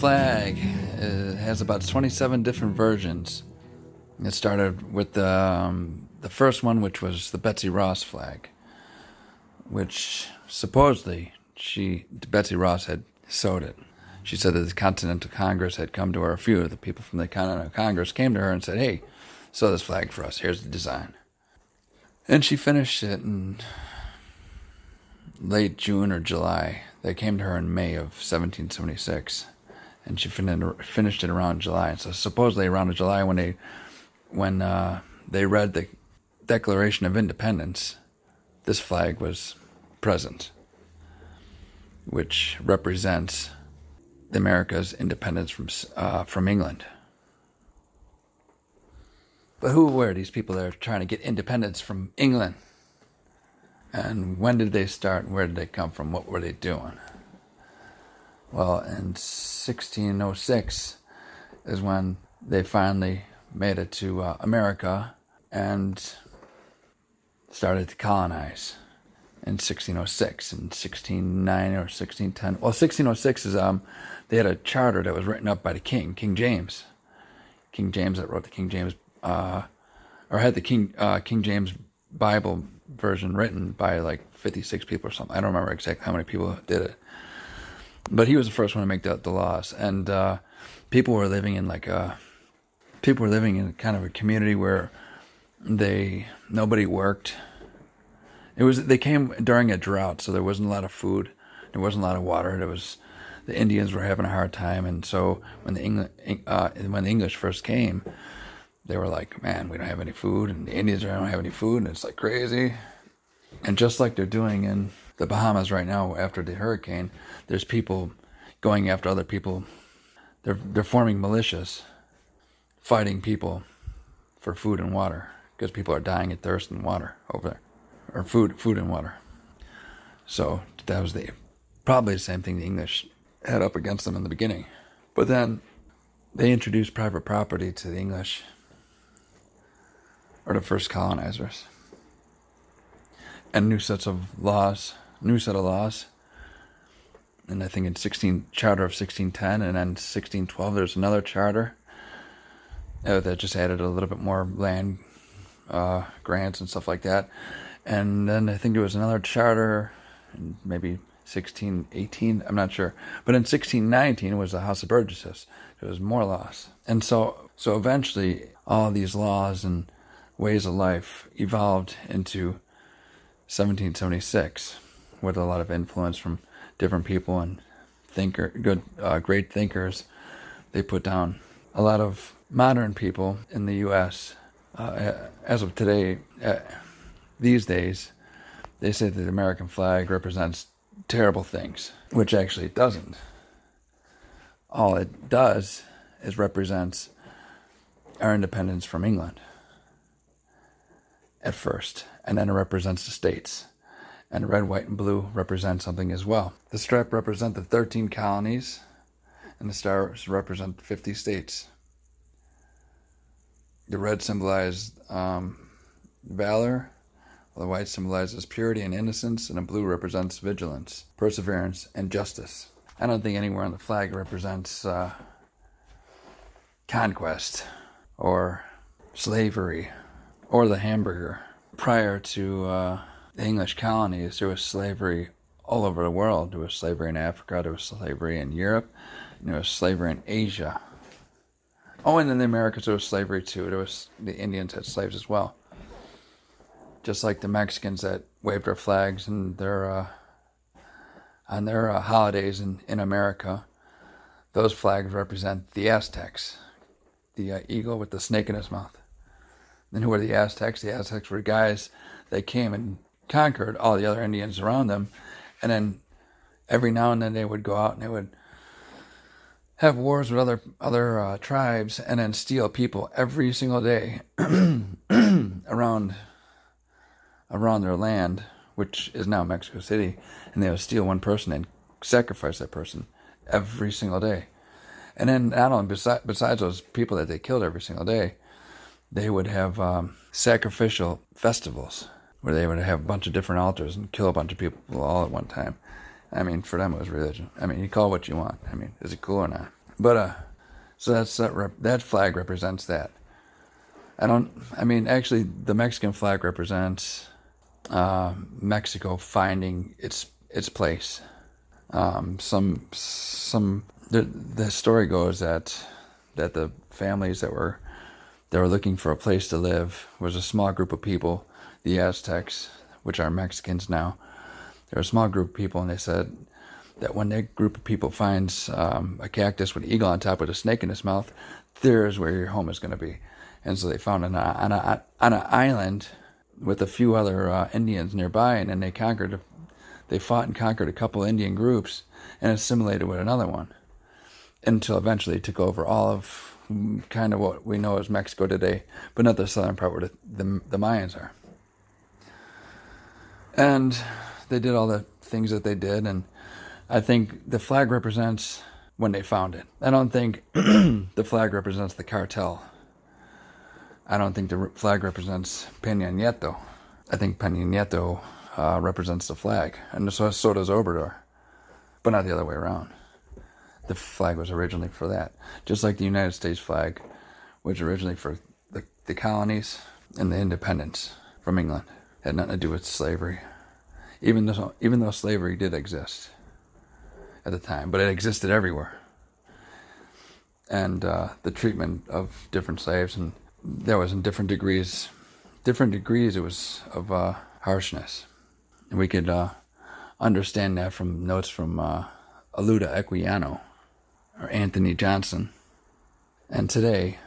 Flag uh, has about 27 different versions. It started with the, um, the first one, which was the Betsy Ross flag, which supposedly she Betsy Ross had sewed it. She said that the Continental Congress had come to her. A few of the people from the Continental Congress came to her and said, "Hey, sew this flag for us. Here's the design." And she finished it in late June or July. They came to her in May of 1776, and she finished it around July. And So supposedly around July, when they when uh, they read the Declaration of Independence, this flag was present, which represents America's independence from uh, from England. But who were these people that are trying to get independence from England? And when did they start? Where did they come from? What were they doing? Well, in 1606 is when they finally made it to uh, America and started to colonize in 1606 and 1609 or 1610. Well, 1606 is um, they had a charter that was written up by the king, King James. King James that wrote the King James, uh, or had the King uh, King James Bible version written by like 56 people or something. I don't remember exactly how many people did it, but he was the first one to make the, the laws, and uh, people were living in like a people were living in kind of a community where they nobody worked. It was they came during a drought, so there wasn't a lot of food, there wasn't a lot of water. There was the Indians were having a hard time, and so when the uh, when the English first came, they were like, "Man, we don't have any food," and the Indians don't have any food, and it's like crazy. And just like they're doing in the Bahamas right now after the hurricane, there's people going after other people. They're they're forming militias, fighting people for food and water because people are dying of thirst and water over there or food, food and water. So that was the probably the same thing the English had up against them in the beginning. But then they introduced private property to the English or the first colonizers. And new sets of laws, new set of laws. And I think in 16 charter of 1610 and then 1612 there's another charter uh, that just added a little bit more land uh, grants and stuff like that and then I think there was another charter, maybe 1618, I'm not sure. But in 1619 was the House of Burgesses. There was more laws. And so, so eventually, all these laws and ways of life evolved into 1776 with a lot of influence from different people and thinker, good, uh, great thinkers. They put down a lot of modern people in the U.S. Uh, as of today. Uh, these days, they say that the American flag represents terrible things, which actually it doesn't. All it does is represents our independence from England at first, and then it represents the states. And red, white, and blue represent something as well. The stripe represent the 13 colonies, and the stars represent 50 states. The red symbolizes um, valor, while the white symbolizes purity and innocence, and the blue represents vigilance, perseverance, and justice. I don't think anywhere on the flag represents uh, conquest or slavery or the hamburger. Prior to uh, the English colonies, there was slavery all over the world. There was slavery in Africa, there was slavery in Europe, there was slavery in Asia. Oh, and in the Americas, there was slavery too. There was the Indians had slaves as well just like the Mexicans that waved their flags and their uh, on their uh, holidays in, in America. Those flags represent the Aztecs, the uh, eagle with the snake in his mouth. And who were the Aztecs? The Aztecs were guys that came and conquered all the other Indians around them, and then every now and then they would go out and they would have wars with other other uh, tribes and then steal people every single day around around their land, which is now Mexico City, and they would steal one person and sacrifice that person every single day. And then, not only besides, besides those people that they killed every single day, they would have um, sacrificial festivals where they would have a bunch of different altars and kill a bunch of people all at one time. I mean, for them it was religion. I mean, you call what you want. I mean, is it cool or not? But uh, so that's that. Rep- that flag represents that. I don't. I mean, actually, the Mexican flag represents uh, Mexico finding its its place. Um, some some the the story goes that that the families that were that were looking for a place to live was a small group of people, the Aztecs, which are Mexicans now. They're a small group of people, and they said that when that group of people finds um, a cactus with an eagle on top with a snake in its mouth, there's where your home is going to be. And so they found it on, a, on an island with a few other uh, Indians nearby, and then they conquered, they fought and conquered a couple Indian groups and assimilated with another one until eventually it took over all of kind of what we know as Mexico today, but not the southern part where the, the, the Mayans are. And they did all the things that they did, and I think the flag represents when they found it. I don't think the flag represents the cartel. I don't think the flag represents Peña Nieto. I think Peña Nieto uh, represents the flag, and so, so does Obrador, but not the other way around. The flag was originally for that, just like the United States flag was originally for the, the colonies and the independence from England. Had nothing to do with slavery, even though even though slavery did exist at the time, but it existed everywhere. And uh, the treatment of different slaves, and there was in different degrees, different degrees it was of uh, harshness. And we could uh, understand that from notes from uh, Olaudah Equiano or Anthony Johnson. And today,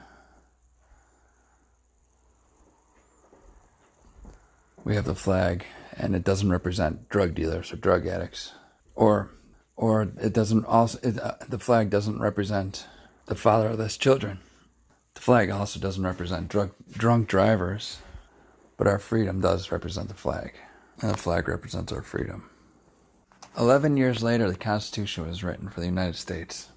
we have the flag, and it doesn't represent drug dealers or drug addicts, or or it doesn't also it, uh, the flag doesn't represent the fatherless children. The flag also doesn't represent drug, drunk drivers, but our freedom does represent the flag, and the flag represents our freedom. Eleven years later, the Constitution was written for the United States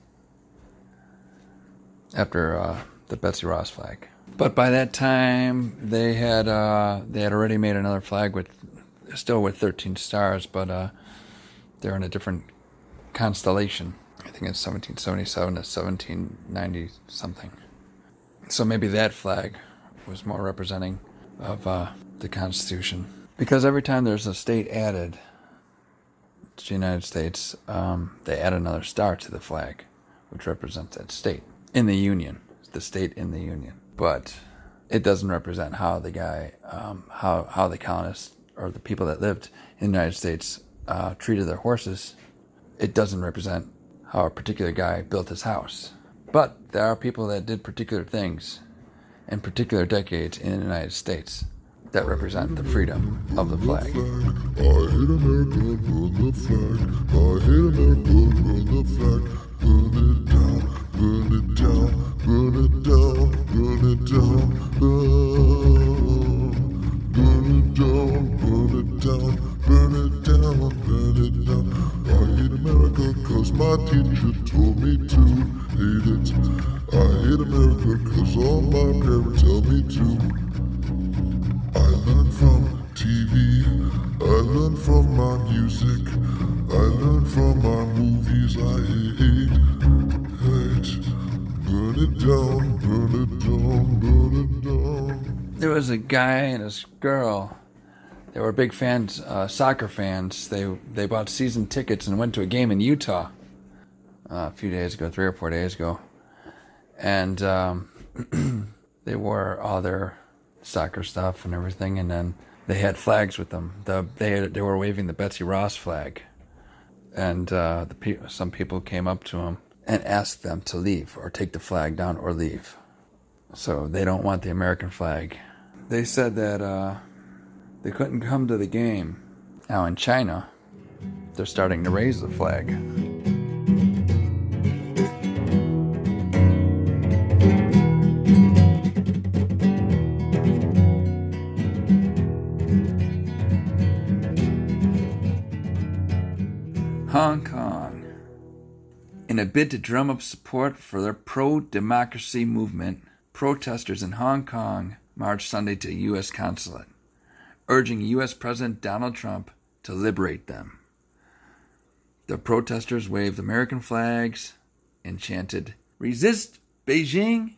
after uh, the Betsy Ross flag. But by that time, they had uh, they had already made another flag with still with 13 stars, but uh, they're in a different constellation. I think it's 1777 to 1790 something. So maybe that flag was more representing of uh, the Constitution. Because every time there's a state added to the United States, um, they add another star to the flag, which represents that state in the Union, the state in the Union. But it doesn't represent how the guy, um, how how the colonists or the people that lived in the United States uh, treated their horses it doesn't represent how a particular guy built his house. But there are people that did particular things in particular decades in the United States that represent the freedom of the flag. I hate America, burn the flag. Burn it down, burn it down, burn it down, burn it down, burn, it down, burn it down, burn it down, burn it down. I hate America cause my teacher told me to hate it. I hate America cause all my parents tell me to. I learn from TV, I learn from my music, I learn from my movies. I hate. It down, burn it down, burn it down. There was a guy and his girl they were big fans, uh, soccer fans. They they bought season tickets and went to a game in Utah uh, a few days ago, three or four days ago, and um, they wore all their soccer stuff and everything, and then they had flags with them. The, they they were waving the Betsy Ross flag, and uh, the pe- some people came up to them and ask them to leave or take the flag down or leave. So they don't want the American flag. They said that uh, they couldn't come to the game. Now in China, they're starting to raise the flag. Bid to drum up support for their pro democracy movement, protesters in Hong Kong marched Sunday to U.S. consulate urging U.S. President Donald Trump to liberate them. The protesters waved American flags and chanted, Resist Beijing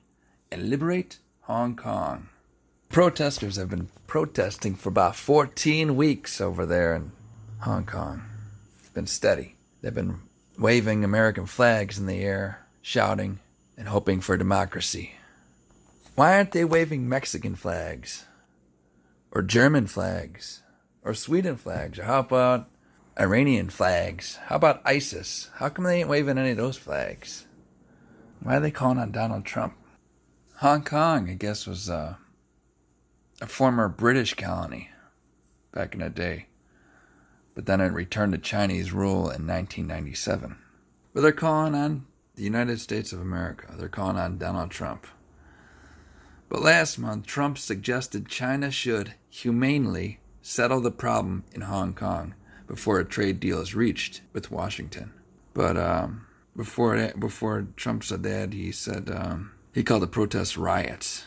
and liberate Hong Kong. Protesters have been protesting for about 14 weeks over there in Hong Kong. It's been steady. They've been waving American flags in the air, shouting, and hoping for democracy. Why aren't they waving Mexican flags? Or German flags? Or Sweden flags? Or how about Iranian flags? How about ISIS? How come they ain't waving any of those flags? Why are they calling on Donald Trump? Hong Kong, I guess, was uh, a former British colony back in the day. But then it returned to Chinese rule in 1997. But they're calling on the United States of America. They're calling on Donald Trump. But last month, Trump suggested China should humanely settle the problem in Hong Kong before a trade deal is reached with Washington. But um, before that, before Trump said that, he said um, he called the protests riots.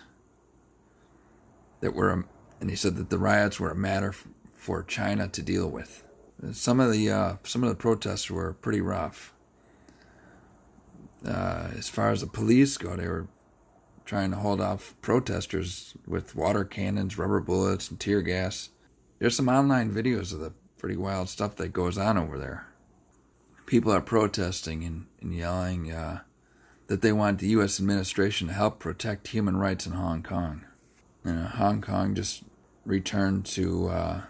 That were, and he said that the riots were a matter for China to deal with. Some of the uh, some of the protests were pretty rough. Uh, as far as the police go, they were trying to hold off protesters with water cannons, rubber bullets, and tear gas. There's some online videos of the pretty wild stuff that goes on over there. People are protesting and, and yelling uh, that they want the U.S. administration to help protect human rights in Hong Kong. You know, Hong Kong just returned to uh,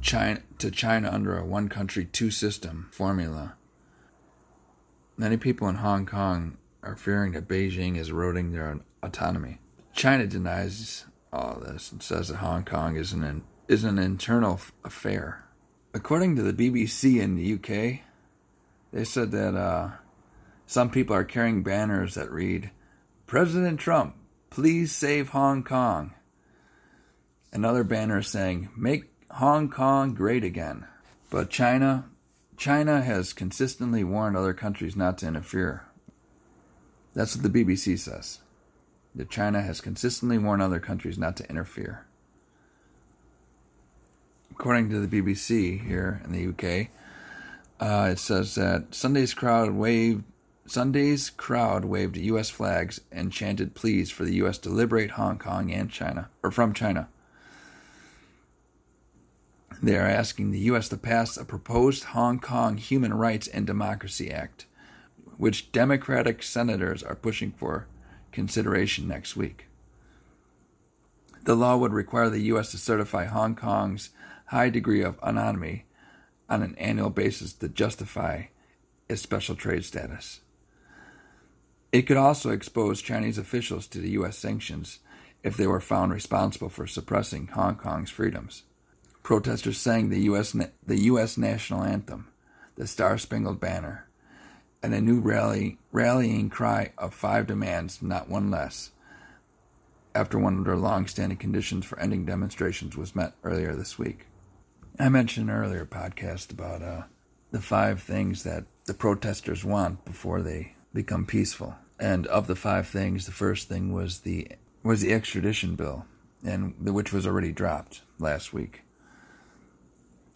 China to China under a one country two system formula. Many people in Hong Kong are fearing that Beijing is eroding their autonomy. China denies all this and says that Hong Kong is an is an internal affair. According to the BBC in the UK, they said that uh, some people are carrying banners that read, "President Trump, please save Hong Kong." Another banner saying, "Make Hong Kong great again." But China, China has consistently warned other countries not to interfere. That's what the BBC says that China has consistently warned other countries not to interfere. According to the BBC here in the UK, uh, it says that Sunday's crowd waved Sunday's crowd waved U.S. flags and chanted pleas for the U.S. to liberate Hong Kong and China, or from China. They are asking the U.S. to pass a proposed Hong Kong Human Rights and Democracy Act, which Democratic senators are pushing for consideration next week. The law would require the U.S. to certify Hong Kong's high degree of autonomy on an annual basis to justify its special trade status. It could also expose Chinese officials to the U.S. sanctions if they were found responsible for suppressing Hong Kong's freedoms. Protesters sang the U.S. the U.S. national anthem, the Star Spangled Banner, and a new rally, rallying cry of five demands, not one less, after one of their long-standing conditions for ending demonstrations was met earlier this week. I mentioned earlier podcast about uh, the five things that the protesters want before they become peaceful. And of the five things, the first thing was the was the extradition bill, and which was already dropped last week.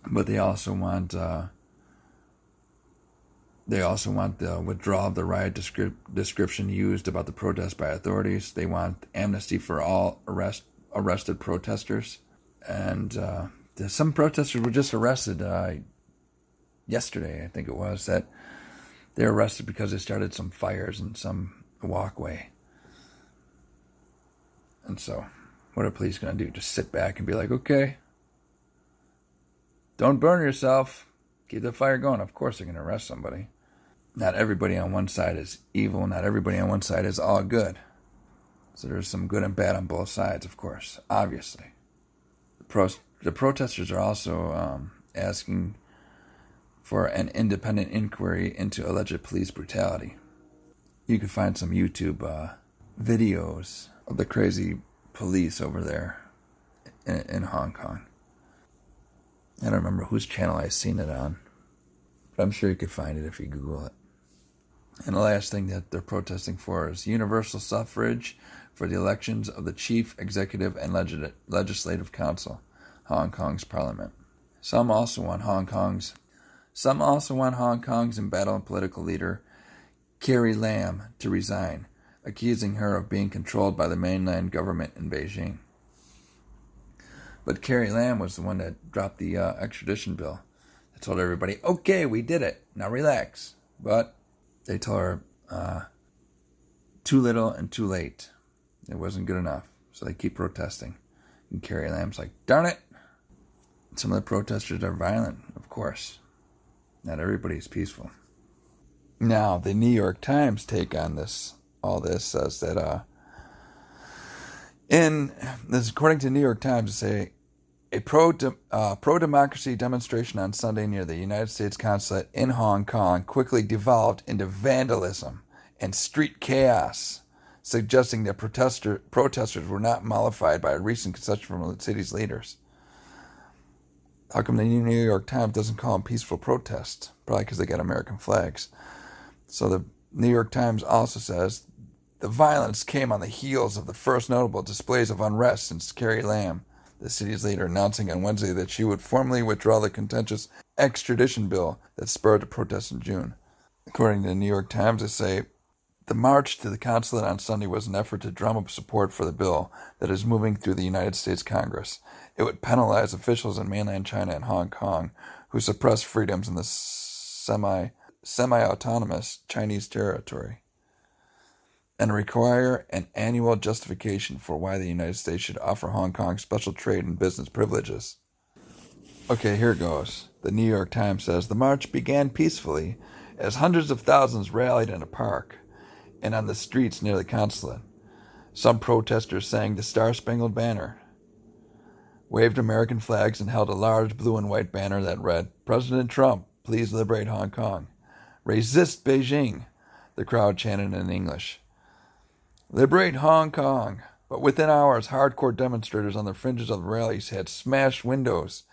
But they also want uh, they also want the withdrawal of the riot descri- description used about the protest by authorities. They want amnesty for all arrest arrested protesters, and uh, some protesters were just arrested uh, yesterday. I think it was that they were arrested because they started some fires in some walkway. And so, what are police going to do? Just sit back and be like, okay, don't burn yourself. Keep the fire going. Of course, they're going to arrest somebody not everybody on one side is evil, not everybody on one side is all good. So there's some good and bad on both sides, of course, obviously. The, pro- the protesters are also um, asking for an independent inquiry into alleged police brutality. You can find some YouTube uh, videos of the crazy police over there in, in Hong Kong. I don't remember whose channel I seen it on, but I'm sure you could find it if you Google it. And the last thing that they're protesting for is universal suffrage for the elections of the Chief Executive and Legislative Council, Hong Kong's parliament. Some also want Hong Kong's Some also want Hong Kong's embattled political leader, Carrie Lam, to resign, accusing her of being controlled by the mainland government in Beijing. But Carrie Lam was the one that dropped the uh, extradition bill. They told everybody, okay, we did it. Now relax. But they told her uh, too little and too late. It wasn't good enough. So they keep protesting. And Carrie Lam's like, darn it. Some of the protesters are violent, of course. Not everybody's peaceful. Now, the New York Times take on this, all this says that, uh, in this, according to New York Times, say a pro uh, pro democracy demonstration on Sunday near the United States consulate in Hong Kong quickly devolved into vandalism and street chaos, suggesting that protester, protesters were not mollified by a recent concession from the city's leaders. How come the New York Times doesn't call them peaceful protests? Probably because they got American flags. So the New York Times also says the violence came on the heels of the first notable displays of unrest since Carrie Lam, the city's leader, announcing on Wednesday that she would formally withdraw the contentious extradition bill that spurred the protests in June. According to the New York Times, they say the march to the consulate on Sunday was an effort to drum up support for the bill that is moving through the United States Congress. It would penalize officials in mainland China and Hong Kong who suppress freedoms in the semi semi-autonomous Chinese territory and require an annual justification for why the United States should offer Hong Kong special trade and business privileges. Okay, here goes. The New York Times says the march began peacefully as hundreds of thousands rallied in a park and on the streets near the consulate. Some protesters sang the Star Spangled Banner, waved American flags, and held a large blue and white banner that read, President Trump, please liberate Hong Kong. Resist Beijing, the crowd chanted in English. Liberate Hong Kong. But within hours, hardcore demonstrators on the fringes of the rallies had smashed windows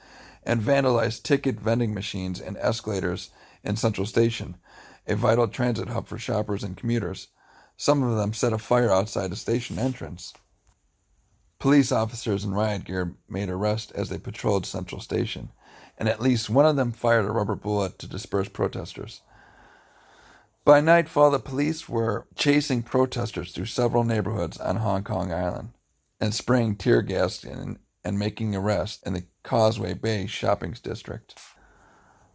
and vandalized ticket vending machines and escalators in Central Station, a vital transit hub for shoppers and commuters. Some of them set a fire outside the station entrance. Police officers in riot gear made arrests as they patrolled Central Station, and at least one of them fired a rubber bullet to disperse protesters. By nightfall, the police were chasing protesters through several neighborhoods on Hong Kong Island and spraying tear gas in, and making arrests in the Causeway Bay shopping district.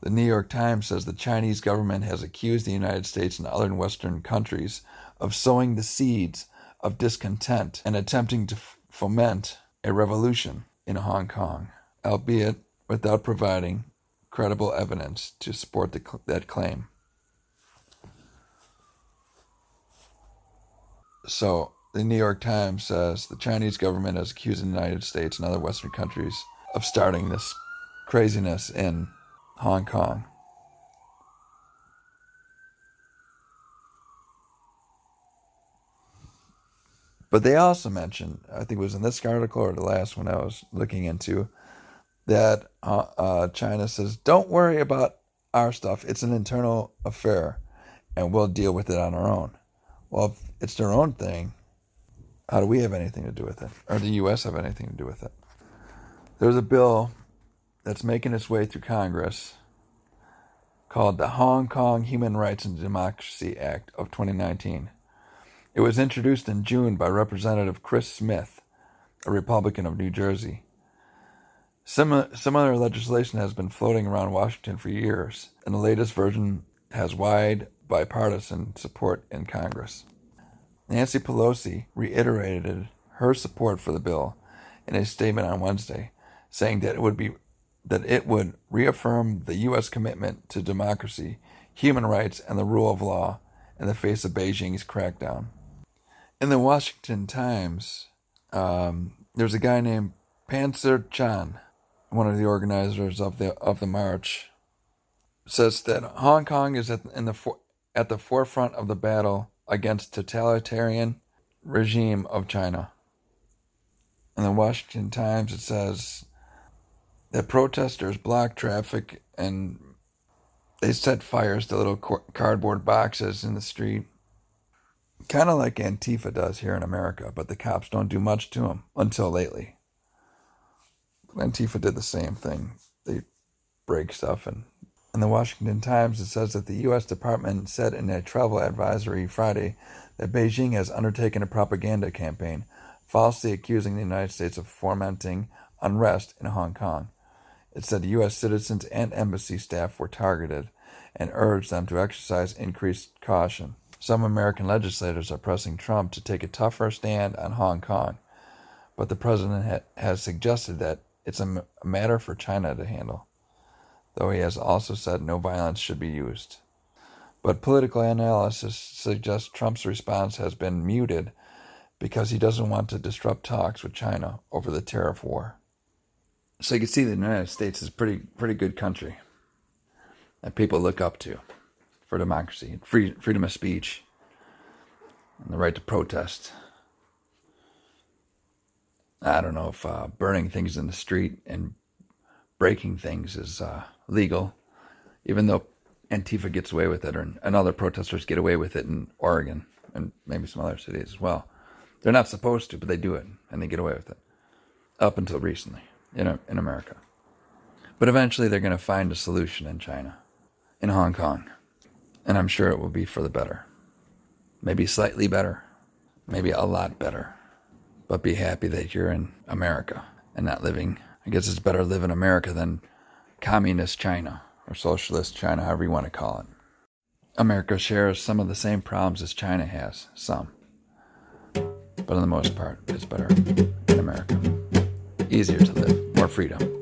The New York Times says the Chinese government has accused the United States and other Western countries of sowing the seeds of discontent and attempting to f- foment a revolution in Hong Kong, albeit without providing credible evidence to support the, that claim. So the New York Times says the Chinese government has accused the United States and other Western countries of starting this craziness in Hong Kong. But they also mentioned, I think it was in this article or the last one I was looking into, that uh, uh, China says, don't worry about our stuff. It's an internal affair, and we'll deal with it on our own. Well, if it's their own thing, how do we have anything to do with it? Or the U.S. have anything to do with it? There's a bill that's making its way through Congress called the Hong Kong Human Rights and Democracy Act of 2019. It was introduced in June by Representative Chris Smith, a Republican of New Jersey. Similar, similar legislation has been floating around Washington for years, and the latest version has wide bipartisan support in Congress. Nancy Pelosi reiterated her support for the bill in a statement on Wednesday, saying that it would be that it would reaffirm the U.S. commitment to democracy, human rights, and the rule of law in the face of Beijing's crackdown. In the Washington Times, um, there's a guy named Panzer Chan, one of the organizers of the of the march, says that Hong Kong is in the at the forefront of the battle against totalitarian regime of China. In the Washington Times, it says that protesters blocked traffic and they set fires to little cardboard boxes in the street. Kind of like Antifa does here in America, but the cops don't do much to them until lately. Antifa did the same thing. They break stuff and In the Washington Times, it says that the U.S. Department said in a travel advisory Friday that Beijing has undertaken a propaganda campaign, falsely accusing the United States of fomenting unrest in Hong Kong. It said U.S. citizens and embassy staff were targeted and urged them to exercise increased caution. Some American legislators are pressing Trump to take a tougher stand on Hong Kong, but the president ha- has suggested that it's a, m- a matter for China to handle, though he has also said no violence should be used. But political analysis suggests Trump's response has been muted because he doesn't want to disrupt talks with China over the tariff war. So you can see the United States is a pretty pretty good country that people look up to for democracy, free, freedom of speech, and the right to protest. I don't know if uh, burning things in the street and breaking things is uh, legal, even though Antifa gets away with it, or and other protesters get away with it in Oregon and maybe some other cities as well. They're not supposed to, but they do it, and they get away with it. Up until recently, in in America, but eventually they're going to find a solution in China, in Hong Kong, and I'm sure it will be for the better. Maybe slightly better, maybe a lot better, but be happy that you're in America and not living. I guess it's better to live in America than communist China or socialist China, however you want to call it. America shares some of the same problems as China has, some. But on the most part, it's better in America. Easier to live, more freedom.